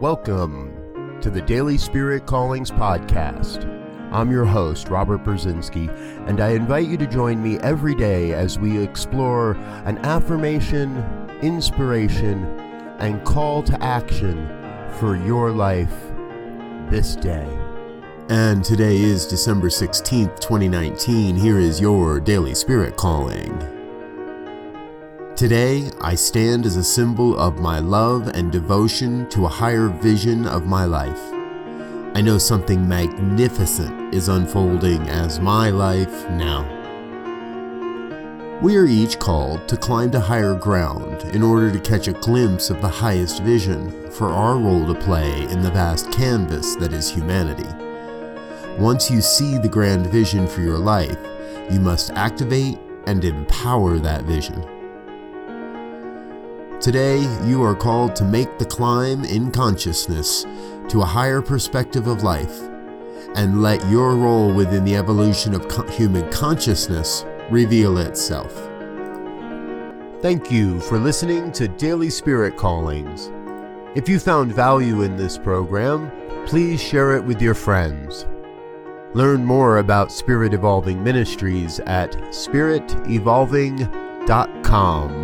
Welcome to the Daily Spirit Callings Podcast. I'm your host, Robert Brzezinski, and I invite you to join me every day as we explore an affirmation, inspiration, and call to action for your life this day. And today is December 16th, 2019. Here is your Daily Spirit Calling. Today, I stand as a symbol of my love and devotion to a higher vision of my life. I know something magnificent is unfolding as my life now. We are each called to climb to higher ground in order to catch a glimpse of the highest vision for our role to play in the vast canvas that is humanity. Once you see the grand vision for your life, you must activate and empower that vision. Today, you are called to make the climb in consciousness to a higher perspective of life and let your role within the evolution of co- human consciousness reveal itself. Thank you for listening to Daily Spirit Callings. If you found value in this program, please share it with your friends. Learn more about Spirit Evolving Ministries at spiritevolving.com.